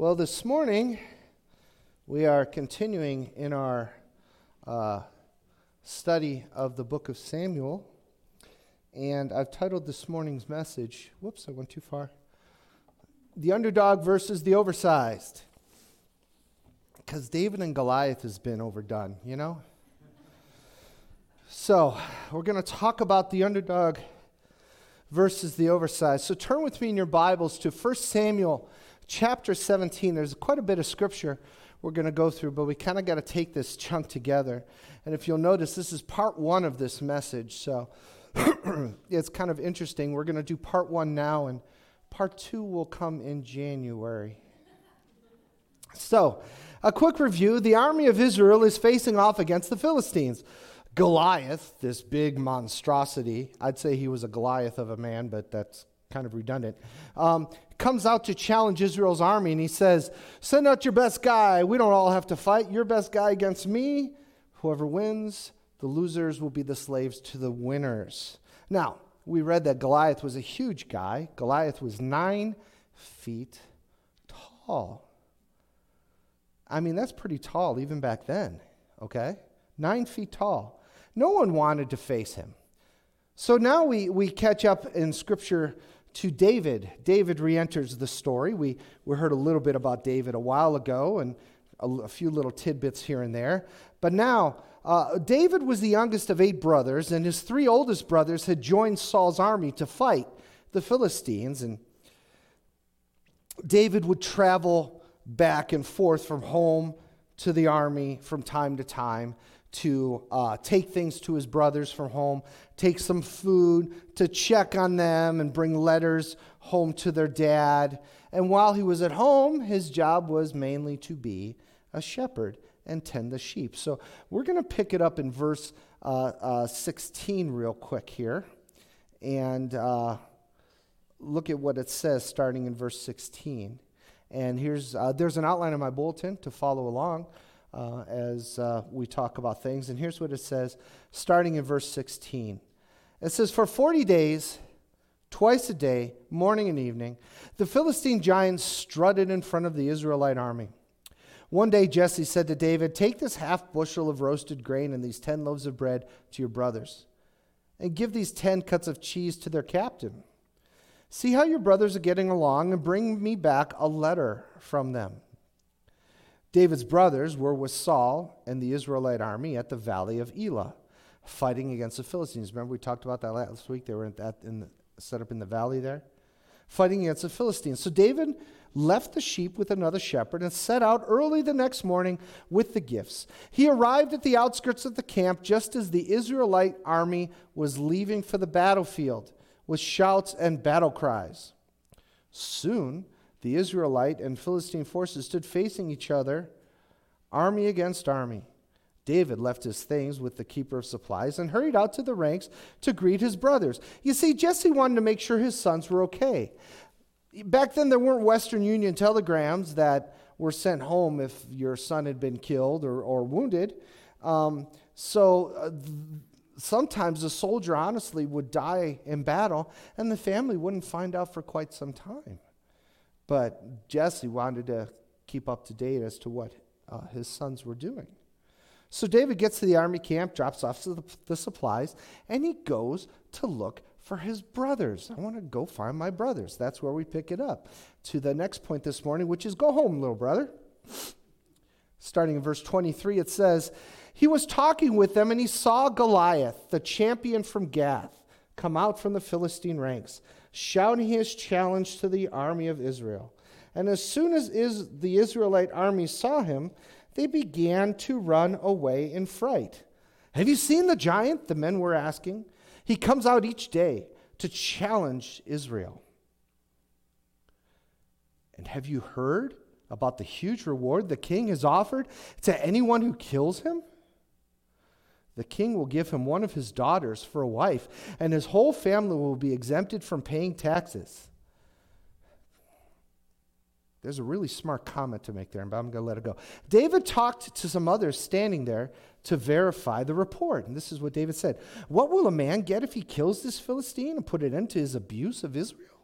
Well, this morning we are continuing in our uh, study of the book of Samuel. And I've titled this morning's message, whoops, I went too far. The underdog versus the oversized. Because David and Goliath has been overdone, you know? So, we're going to talk about the underdog versus the oversized. So, turn with me in your Bibles to 1 Samuel chapter 17. There's quite a bit of scripture we're going to go through, but we kind of got to take this chunk together. And if you'll notice, this is part one of this message. So it's kind of interesting. We're going to do part one now, and part two will come in January. So, a quick review the army of Israel is facing off against the Philistines. Goliath, this big monstrosity, I'd say he was a Goliath of a man, but that's kind of redundant, um, comes out to challenge Israel's army and he says, Send out your best guy. We don't all have to fight. Your best guy against me. Whoever wins, the losers will be the slaves to the winners. Now, we read that Goliath was a huge guy. Goliath was nine feet tall. I mean, that's pretty tall even back then, okay? Nine feet tall. No one wanted to face him. So now we, we catch up in Scripture to David. David re enters the story. We, we heard a little bit about David a while ago and a, a few little tidbits here and there. But now, uh, David was the youngest of eight brothers, and his three oldest brothers had joined Saul's army to fight the Philistines. And David would travel back and forth from home to the army from time to time to uh, take things to his brothers from home, take some food, to check on them, and bring letters home to their dad. And while he was at home, his job was mainly to be a shepherd and tend the sheep. So we're going to pick it up in verse uh, uh, 16 real quick here and uh, look at what it says starting in verse 16. And here's uh, there's an outline of my bulletin to follow along uh, as uh, we talk about things. And here's what it says, starting in verse 16. It says, For 40 days, twice a day, morning and evening, the Philistine giants strutted in front of the Israelite army. One day Jesse said to David, Take this half bushel of roasted grain and these ten loaves of bread to your brothers, and give these ten cuts of cheese to their captain. See how your brothers are getting along, and bring me back a letter from them. David's brothers were with Saul and the Israelite army at the valley of Elah, fighting against the Philistines. Remember, we talked about that last week? They were in the, set up in the valley there, fighting against the Philistines. So David left the sheep with another shepherd and set out early the next morning with the gifts. He arrived at the outskirts of the camp just as the Israelite army was leaving for the battlefield with shouts and battle cries. Soon, the Israelite and Philistine forces stood facing each other, army against army. David left his things with the keeper of supplies and hurried out to the ranks to greet his brothers. You see, Jesse wanted to make sure his sons were okay. Back then, there weren't Western Union telegrams that were sent home if your son had been killed or, or wounded. Um, so uh, th- sometimes a soldier, honestly, would die in battle, and the family wouldn't find out for quite some time. But Jesse wanted to keep up to date as to what uh, his sons were doing. So David gets to the army camp, drops off the, the supplies, and he goes to look for his brothers. I want to go find my brothers. That's where we pick it up to the next point this morning, which is go home, little brother. Starting in verse 23, it says, He was talking with them, and he saw Goliath, the champion from Gath, come out from the Philistine ranks shouting his challenge to the army of Israel. And as soon as is, the Israelite army saw him, they began to run away in fright. Have you seen the giant? The men were asking. He comes out each day to challenge Israel. And have you heard about the huge reward the king has offered to anyone who kills him? The king will give him one of his daughters for a wife, and his whole family will be exempted from paying taxes. There's a really smart comment to make there, but I'm going to let it go. David talked to some others standing there to verify the report. And this is what David said What will a man get if he kills this Philistine and put an end to his abuse of Israel?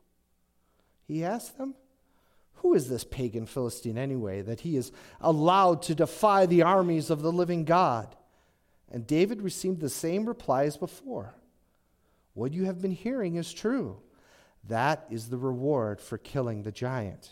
He asked them. Who is this pagan Philistine anyway, that he is allowed to defy the armies of the living God? And David received the same reply as before What you have been hearing is true. That is the reward for killing the giant.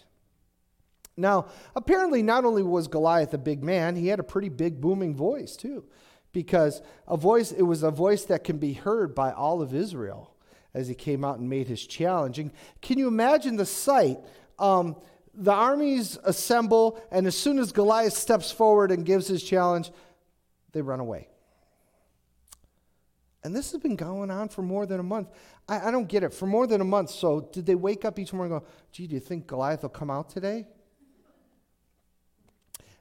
Now, apparently, not only was Goliath a big man, he had a pretty big, booming voice, too, because a voice, it was a voice that can be heard by all of Israel as he came out and made his challenge. And can you imagine the sight? Um, the armies assemble, and as soon as Goliath steps forward and gives his challenge, they run away. And this has been going on for more than a month. I, I, don't get it. For more than a month. So, did they wake up each morning and go, gee, do you think Goliath will come out today?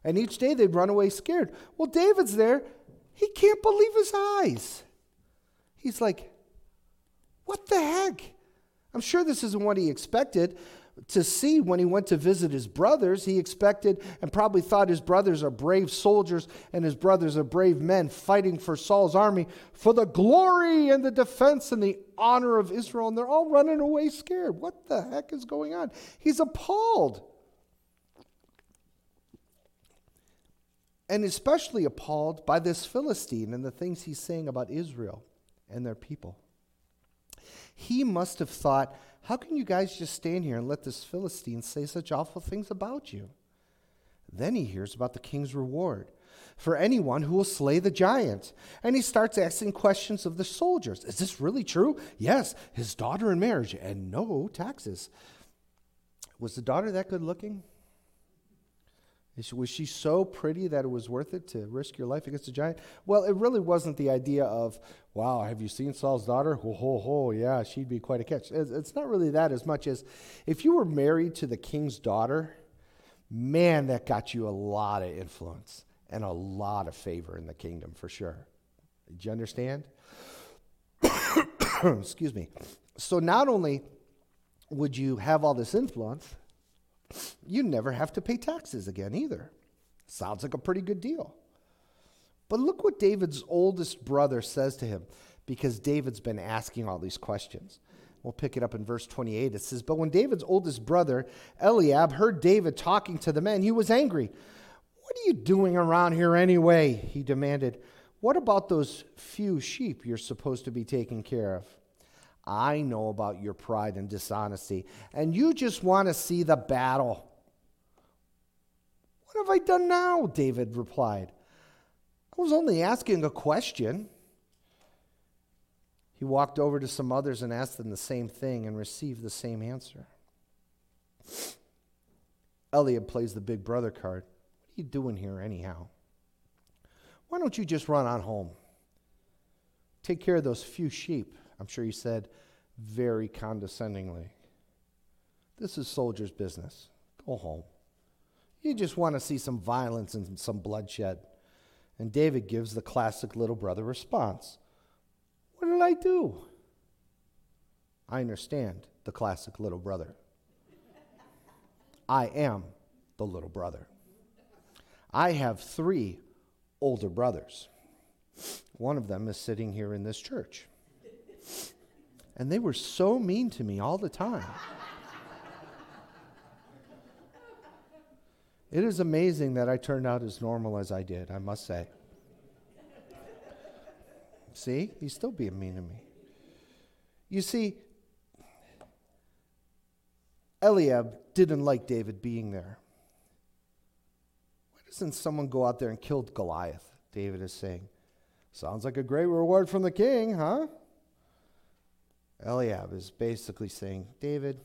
And each day they'd run away scared. Well, David's there. He can't believe his eyes. He's like, what the heck? I'm sure this isn't what he expected to see when he went to visit his brothers. He expected and probably thought his brothers are brave soldiers and his brothers are brave men fighting for Saul's army for the glory and the defense and the honor of Israel. And they're all running away scared. What the heck is going on? He's appalled. and especially appalled by this Philistine and the things he's saying about Israel and their people. He must have thought, how can you guys just stand here and let this Philistine say such awful things about you? Then he hears about the king's reward for anyone who will slay the giant. And he starts asking questions of the soldiers Is this really true? Yes, his daughter in marriage and no taxes. Was the daughter that good looking? Was she so pretty that it was worth it to risk your life against a giant? Well, it really wasn't the idea of, wow, have you seen Saul's daughter? Ho, ho, ho, yeah, she'd be quite a catch. It's not really that as much as if you were married to the king's daughter, man, that got you a lot of influence and a lot of favor in the kingdom for sure. Did you understand? Excuse me. So not only would you have all this influence, you never have to pay taxes again either. Sounds like a pretty good deal. But look what David's oldest brother says to him because David's been asking all these questions. We'll pick it up in verse 28. It says, But when David's oldest brother, Eliab, heard David talking to the men, he was angry. What are you doing around here anyway? He demanded. What about those few sheep you're supposed to be taking care of? I know about your pride and dishonesty, and you just want to see the battle. What have I done now? David replied. I was only asking a question. He walked over to some others and asked them the same thing and received the same answer. Eliab plays the big brother card. What are you doing here, anyhow? Why don't you just run on home? Take care of those few sheep. I'm sure he said very condescendingly. This is soldier's business. Go home. You just want to see some violence and some bloodshed. And David gives the classic little brother response What did I do? I understand the classic little brother. I am the little brother. I have three older brothers. One of them is sitting here in this church. And they were so mean to me all the time. it is amazing that I turned out as normal as I did, I must say. See, he's still being mean to me. You see, Eliab didn't like David being there. Why doesn't someone go out there and kill Goliath? David is saying. Sounds like a great reward from the king, huh? Eliab is basically saying, David,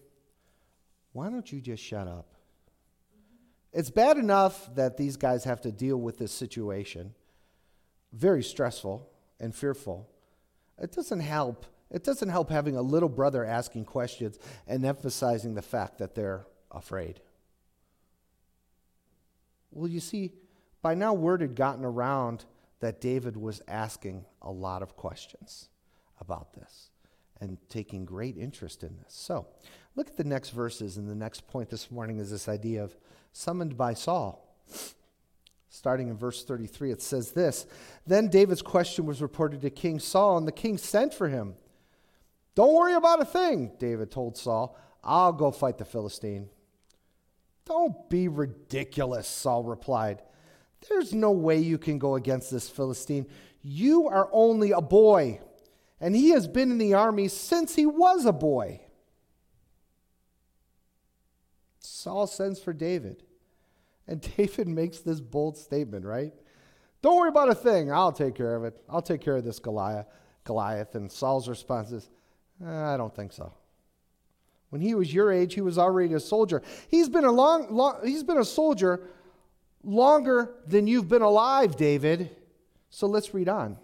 why don't you just shut up? It's bad enough that these guys have to deal with this situation, very stressful and fearful. It doesn't help. It doesn't help having a little brother asking questions and emphasizing the fact that they're afraid. Well, you see, by now word had gotten around that David was asking a lot of questions about this and taking great interest in this. So, look at the next verses, and the next point this morning is this idea of summoned by Saul. Starting in verse 33, it says this Then David's question was reported to King Saul, and the king sent for him. Don't worry about a thing, David told Saul. I'll go fight the Philistine. Don't be ridiculous, Saul replied. There's no way you can go against this Philistine. You are only a boy, and he has been in the army since he was a boy. Saul sends for David, and David makes this bold statement, right? Don't worry about a thing. I'll take care of it. I'll take care of this Goliath. Goliath. And Saul's response is, uh, I don't think so. When he was your age, he was already a soldier. He's been a long, long he's been a soldier longer than you've been alive, David. So let's read on.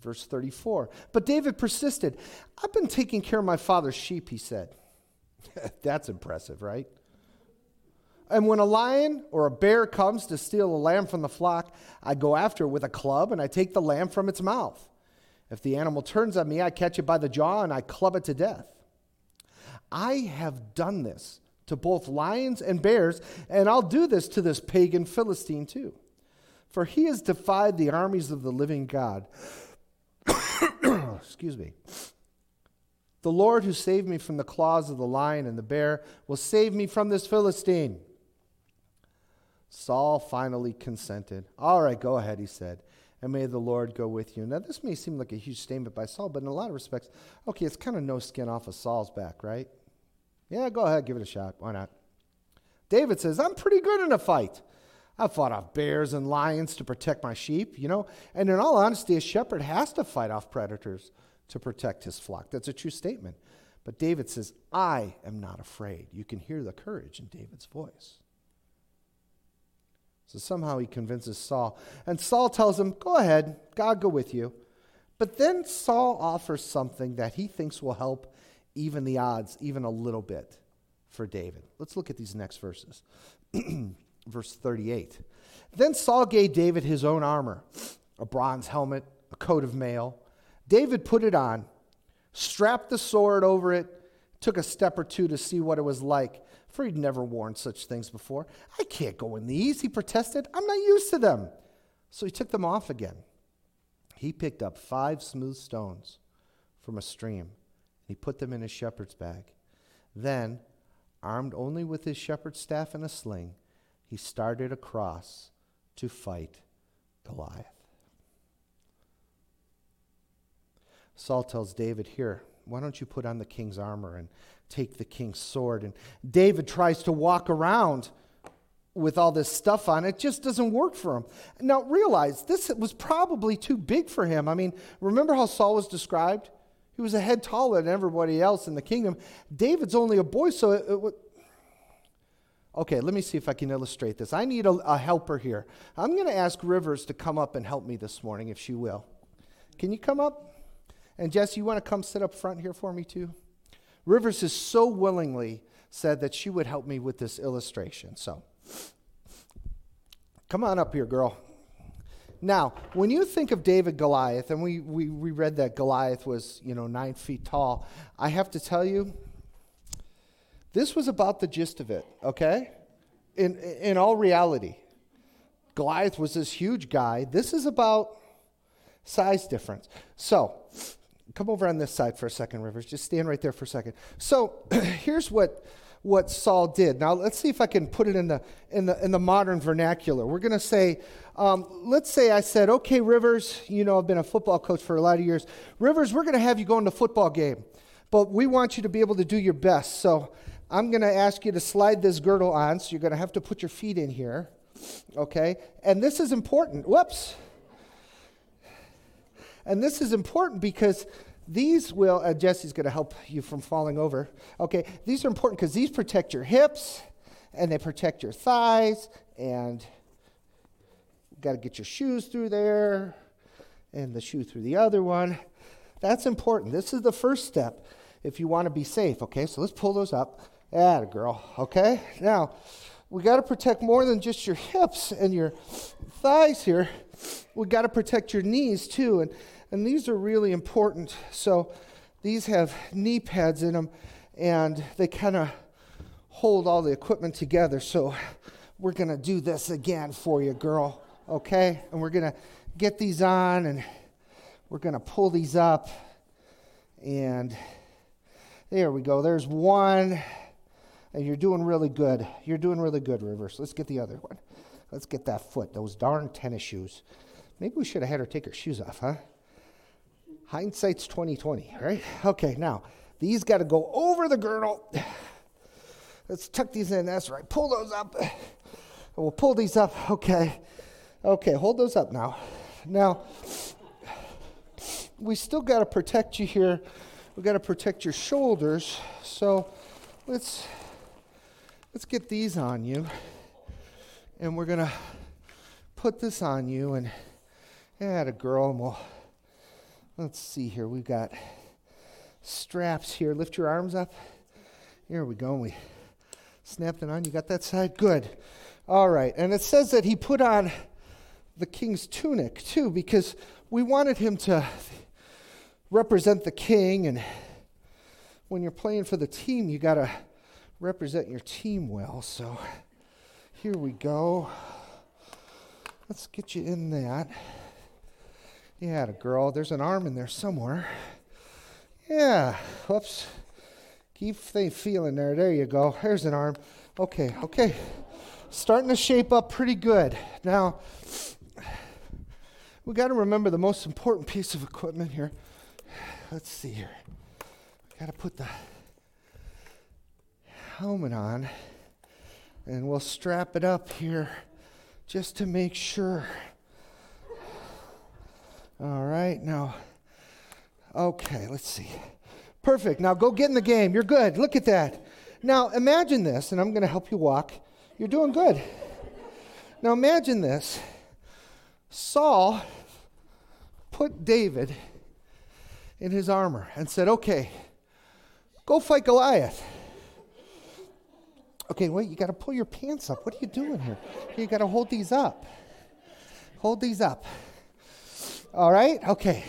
Verse 34. But David persisted. I've been taking care of my father's sheep, he said. That's impressive, right? And when a lion or a bear comes to steal a lamb from the flock, I go after it with a club and I take the lamb from its mouth. If the animal turns on me, I catch it by the jaw and I club it to death. I have done this to both lions and bears, and I'll do this to this pagan Philistine too. For he has defied the armies of the living God. Excuse me. The Lord who saved me from the claws of the lion and the bear will save me from this Philistine. Saul finally consented. All right, go ahead, he said, and may the Lord go with you. Now, this may seem like a huge statement by Saul, but in a lot of respects, okay, it's kind of no skin off of Saul's back, right? Yeah, go ahead, give it a shot. Why not? David says, I'm pretty good in a fight. I've fought off bears and lions to protect my sheep, you know. And in all honesty, a shepherd has to fight off predators to protect his flock. That's a true statement. But David says, I am not afraid. You can hear the courage in David's voice. So somehow he convinces Saul. And Saul tells him, Go ahead, God go with you. But then Saul offers something that he thinks will help even the odds, even a little bit for David. Let's look at these next verses. Verse 38. Then Saul gave David his own armor, a bronze helmet, a coat of mail. David put it on, strapped the sword over it, took a step or two to see what it was like, for he'd never worn such things before. I can't go in these, he protested. I'm not used to them. So he took them off again. He picked up five smooth stones from a stream and he put them in his shepherd's bag. Then, armed only with his shepherd's staff and a sling, he started across to fight Goliath. Saul tells David, Here, why don't you put on the king's armor and take the king's sword? And David tries to walk around with all this stuff on. It just doesn't work for him. Now, realize this was probably too big for him. I mean, remember how Saul was described? He was a head taller than everybody else in the kingdom. David's only a boy, so it, it, Okay, let me see if I can illustrate this. I need a, a helper here. I'm going to ask Rivers to come up and help me this morning, if she will. Can you come up? And Jess, you want to come sit up front here for me too? Rivers has so willingly said that she would help me with this illustration. So, come on up here, girl. Now, when you think of David Goliath, and we, we, we read that Goliath was, you know, nine feet tall, I have to tell you, this was about the gist of it, okay? In, in all reality, Goliath was this huge guy. This is about size difference. So, come over on this side for a second, Rivers. Just stand right there for a second. So, here's what what Saul did. Now let's see if I can put it in the in the in the modern vernacular. We're going to say, um, let's say I said, okay, Rivers, you know I've been a football coach for a lot of years. Rivers, we're going to have you go in the football game, but we want you to be able to do your best. So I'm going to ask you to slide this girdle on. So you're going to have to put your feet in here, okay? And this is important. Whoops. And this is important because these will, uh, Jesse's going to help you from falling over. Okay, these are important because these protect your hips and they protect your thighs, and you've got to get your shoes through there and the shoe through the other one. That's important. This is the first step if you want to be safe. Okay, so let's pull those up. Add a girl. Okay, now we got to protect more than just your hips and your thighs here. We got to protect your knees too, and and these are really important. So these have knee pads in them, and they kind of hold all the equipment together. So we're to do this again for you, girl. Okay? And we're to get these on, and we're to pull these up. And there we go. There's one. And you're doing really good. You're doing really good, Rivers. Let's get the other one. Let's get that foot, those darn tennis shoes. Maybe we should have had her take her shoes off, huh? Hindsight's 2020, right? Okay, now these got to go over the girdle. Let's tuck these in. That's right. Pull those up. We'll pull these up. Okay. Okay, hold those up now. Now, we still got to protect you here. We got to protect your shoulders. So let's let's get these on you, and we're gonna put this on you. And add a girl, and we'll let's see here. We've got straps here. Lift your arms up. Here we go. And We snapped it on. You got that side? Good. All right. And it says that he put on the king's tunic too, because we wanted him to represent the king. And when you're playing for the team, you got to represent your team well. So here we go. Let's get you in that. Yeah, a girl. There's an arm in there somewhere. Yeah. Whoops. Keep feeling there. There you go. There's an arm. Okay, okay. Starting to shape up pretty good. Now, we got to remember the most important piece of equipment here. Let's see here. Got to put the helmet on, and we'll strap it up here just to make sure. All right, now, okay, let's see. Perfect. Now go get in the game. You're good. Look at that. Now imagine this, and I'm going to help you walk. You're doing good. Now imagine this Saul put David in his armor and said, Okay, go fight Goliath. Okay, wait, you got to pull your pants up. What are you doing here? You got to hold these up. Hold these up. All right? Okay.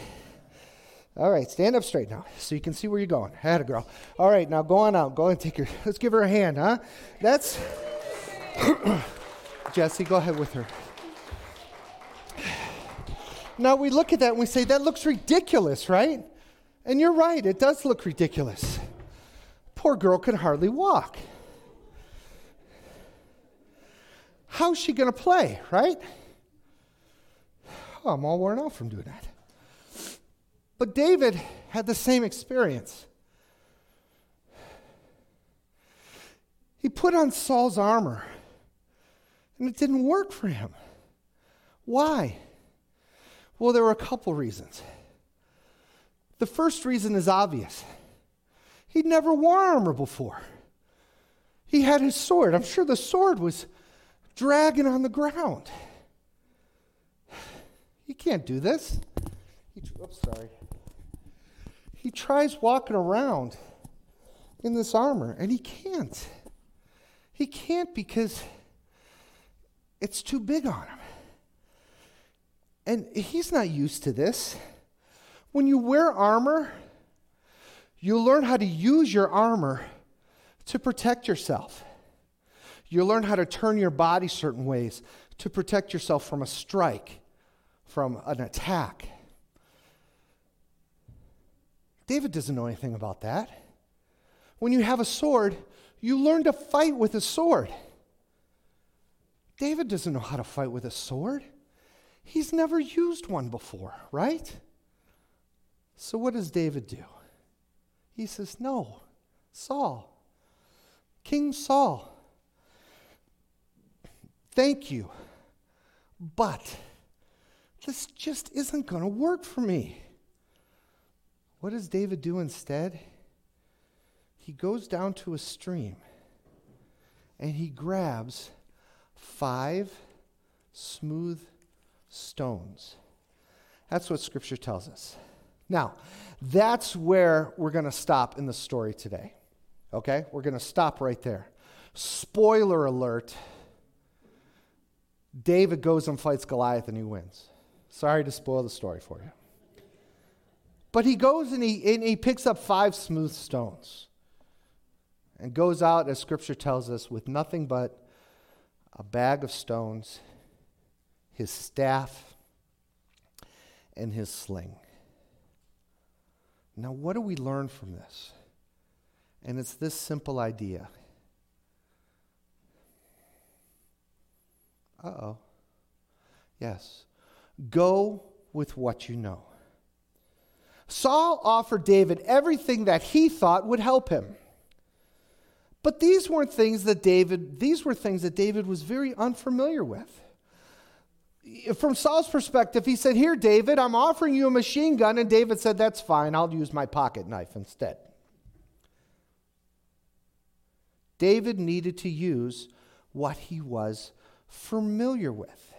All right, stand up straight now so you can see where you're going. Had a girl. All right, now go on out. Go and take her. Let's give her a hand, huh? That's. Jesse, go ahead with her. Now we look at that and we say, that looks ridiculous, right? And you're right, it does look ridiculous. Poor girl can hardly walk. How's she going to play, right? Oh, I'm all worn out from doing that. But David had the same experience. He put on Saul's armor, and it didn't work for him. Why? Well, there were a couple reasons. The first reason is obvious he'd never worn armor before. He had his sword. I'm sure the sword was dragging on the ground. You can't do this. He, oops, sorry. He tries walking around in this armor, and he can't. He can't because it's too big on him. And he's not used to this. When you wear armor, you learn how to use your armor to protect yourself. You learn how to turn your body certain ways to protect yourself from a strike, from an attack. David doesn't know anything about that. When you have a sword, you learn to fight with a sword. David doesn't know how to fight with a sword. He's never used one before, right? So what does David do? He says, No, Saul, King Saul, thank you, but this just isn't going to work for me. What does David do instead? He goes down to a stream and he grabs five smooth stones. That's what Scripture tells us. Now, that's where we're going to stop in the story today. Okay? We're going to stop right there. Spoiler alert David goes and fights Goliath and he wins. Sorry to spoil the story for you. But he goes and he, and he picks up five smooth stones and goes out, as scripture tells us, with nothing but a bag of stones, his staff, and his sling. Now, what do we learn from this? And it's this simple idea Uh oh. Yes. Go with what you know. Saul offered David everything that he thought would help him. But these weren't things that David, these were things that David was very unfamiliar with. From Saul's perspective, he said, Here, David, I'm offering you a machine gun. And David said, That's fine. I'll use my pocket knife instead. David needed to use what he was familiar with.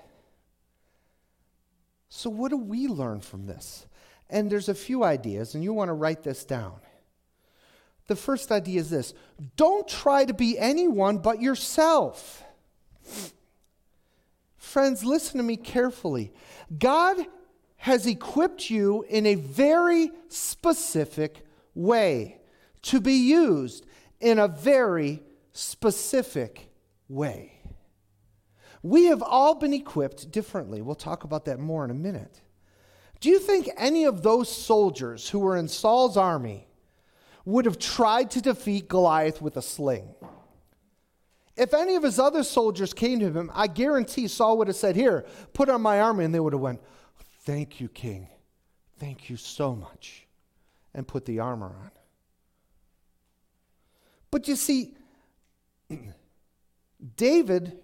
So, what do we learn from this? And there's a few ideas, and you want to write this down. The first idea is this don't try to be anyone but yourself. Friends, listen to me carefully. God has equipped you in a very specific way to be used in a very specific way. We have all been equipped differently. We'll talk about that more in a minute. Do you think any of those soldiers who were in Saul's army would have tried to defeat Goliath with a sling? If any of his other soldiers came to him, I guarantee Saul would have said, Here, put on my armor. And they would have went, Thank you, king. Thank you so much. And put the armor on. But you see, David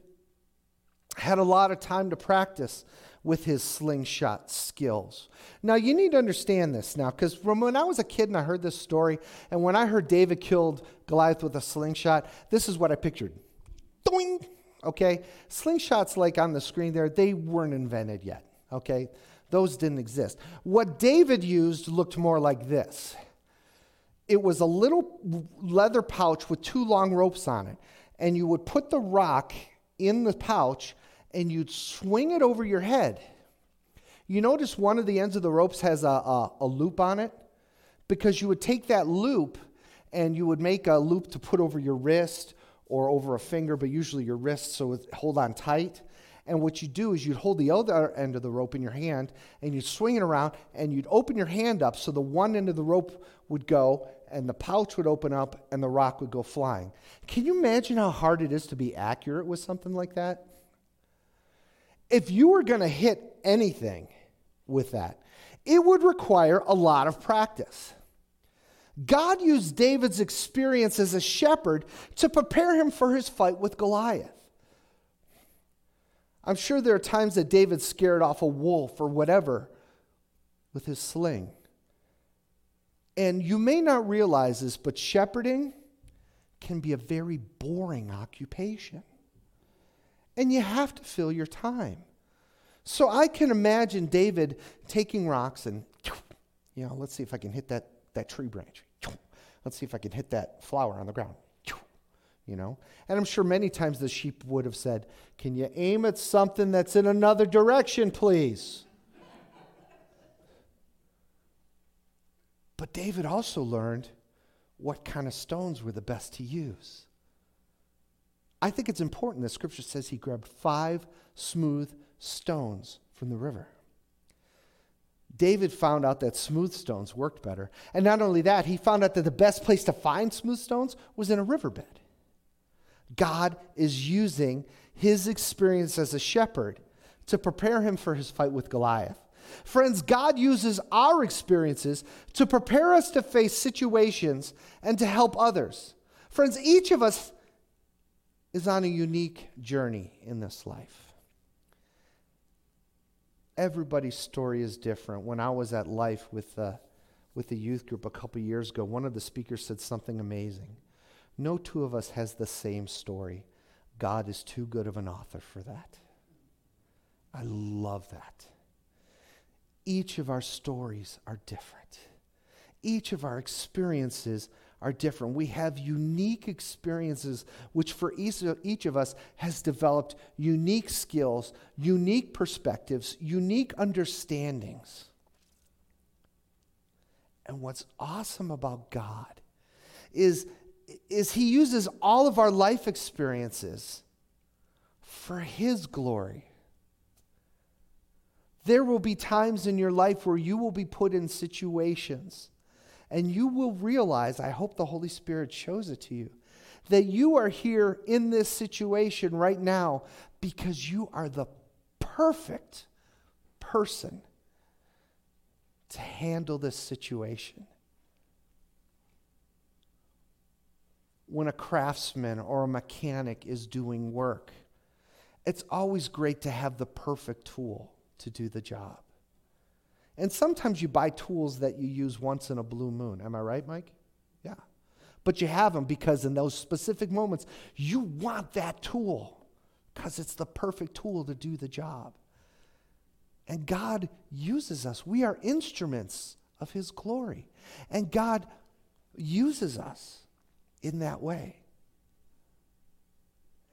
had a lot of time to practice with his slingshot skills. Now, you need to understand this now, because when I was a kid and I heard this story, and when I heard David killed Goliath with a slingshot, this is what I pictured. Okay? Slingshots, like on the screen there, they weren't invented yet. Okay? Those didn't exist. What David used looked more like this it was a little leather pouch with two long ropes on it. And you would put the rock in the pouch and you'd swing it over your head. You notice one of the ends of the ropes has a, a, a loop on it? Because you would take that loop and you would make a loop to put over your wrist or over a finger, but usually your wrist, so hold on tight. And what you do is you'd hold the other end of the rope in your hand and you'd swing it around and you'd open your hand up so the one end of the rope would go and the pouch would open up and the rock would go flying. Can you imagine how hard it is to be accurate with something like that? If you were going to hit anything with that, it would require a lot of practice. God used David's experience as a shepherd to prepare him for his fight with Goliath. I'm sure there are times that David scared off a wolf or whatever with his sling. And you may not realize this, but shepherding can be a very boring occupation. And you have to fill your time. So I can imagine David taking rocks and, you know, let's see if I can hit that, that tree branch. Let's see if I can hit that flower on the ground. You know? And I'm sure many times the sheep would have said, Can you aim at something that's in another direction, please? But David also learned what kind of stones were the best to use. I think it's important that scripture says he grabbed five smooth stones from the river. David found out that smooth stones worked better. And not only that, he found out that the best place to find smooth stones was in a riverbed. God is using his experience as a shepherd to prepare him for his fight with Goliath. Friends, God uses our experiences to prepare us to face situations and to help others. Friends, each of us is on a unique journey in this life. Everybody's story is different. When I was at Life with the, with the youth group a couple years ago, one of the speakers said something amazing. No two of us has the same story. God is too good of an author for that. I love that. Each of our stories are different. Each of our experiences are different. We have unique experiences, which for each of, us has developed unique skills, unique perspectives, unique understandings. And what's awesome about God is, is He uses all of our life experiences for His glory. There will be times in your life where you will be put in situations and you will realize, I hope the Holy Spirit shows it to you, that you are here in this situation right now because you are the perfect person to handle this situation. When a craftsman or a mechanic is doing work, it's always great to have the perfect tool to do the job. And sometimes you buy tools that you use once in a blue moon. Am I right, Mike? Yeah. But you have them because in those specific moments, you want that tool because it's the perfect tool to do the job. And God uses us. We are instruments of His glory. And God uses us in that way.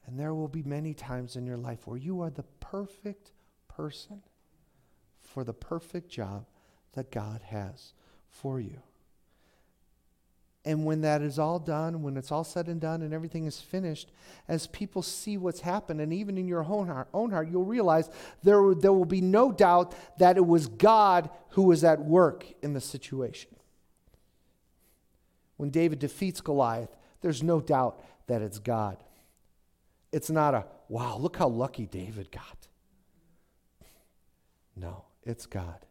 And there will be many times in your life where you are the perfect person for the perfect job that God has for you. And when that is all done, when it's all said and done and everything is finished, as people see what's happened, and even in your own heart, own heart you'll realize there, there will be no doubt that it was God who was at work in the situation. When David defeats Goliath, there's no doubt that it's God. It's not a, wow, look how lucky David got. No, it's God.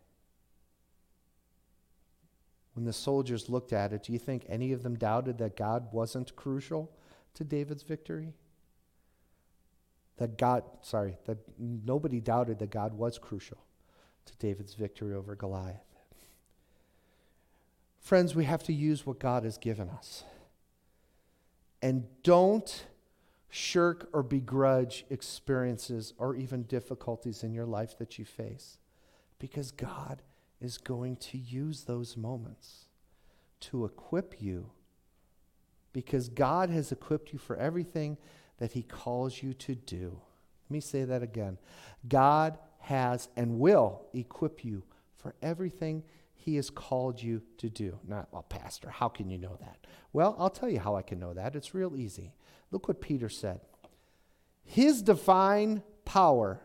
When the soldiers looked at it, do you think any of them doubted that God wasn't crucial to David's victory? That God, sorry, that nobody doubted that God was crucial to David's victory over Goliath. Friends, we have to use what God has given us. And don't shirk or begrudge experiences or even difficulties in your life that you face because God is going to use those moments to equip you because God has equipped you for everything that He calls you to do. Let me say that again. God has and will equip you for everything He has called you to do. Not, well, Pastor, how can you know that? Well, I'll tell you how I can know that. It's real easy. Look what Peter said His divine power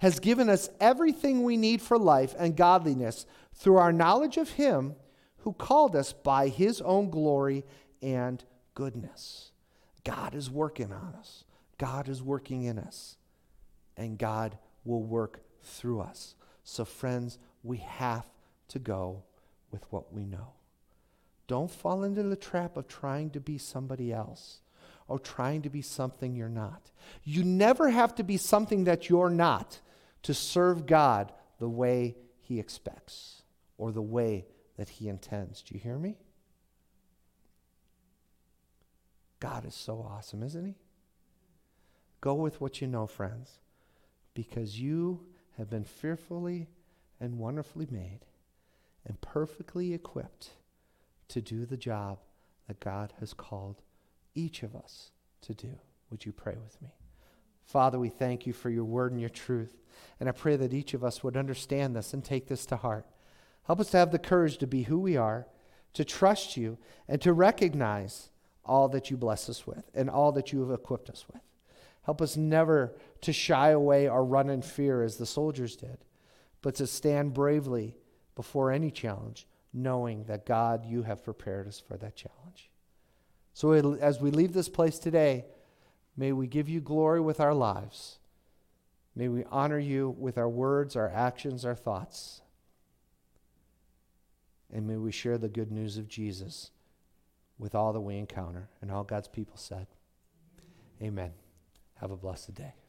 has given us everything we need for life and godliness through our knowledge of Him who called us by His own glory and goodness. God is working on us, God is working in us, and God will work through us. So, friends, we have to go with what we know. Don't fall into the trap of trying to be somebody else or trying to be something you're not. You never have to be something that you're not to serve God the way He expects or the way that He intends. Do you hear me? God is so awesome, isn't He? Go with what you know, friends, because you have been fearfully and wonderfully made and perfectly equipped to do the job that God has called each of us to do. Would you pray with me? Father, we thank you for your word and your truth. And I pray that each of us would understand this and take this to heart. Help us to have the courage to be who we are, to trust you, and to recognize all that you bless us with and all that you have equipped us with. Help us never to shy away or run in fear as the soldiers did, but to stand bravely before any challenge, knowing that God, you have prepared us for that challenge. So as we leave this place today, may we give you glory with our lives May we honor you with our words, our actions, our thoughts. And may we share the good news of Jesus with all that we encounter. And all God's people said, Amen. Have a blessed day.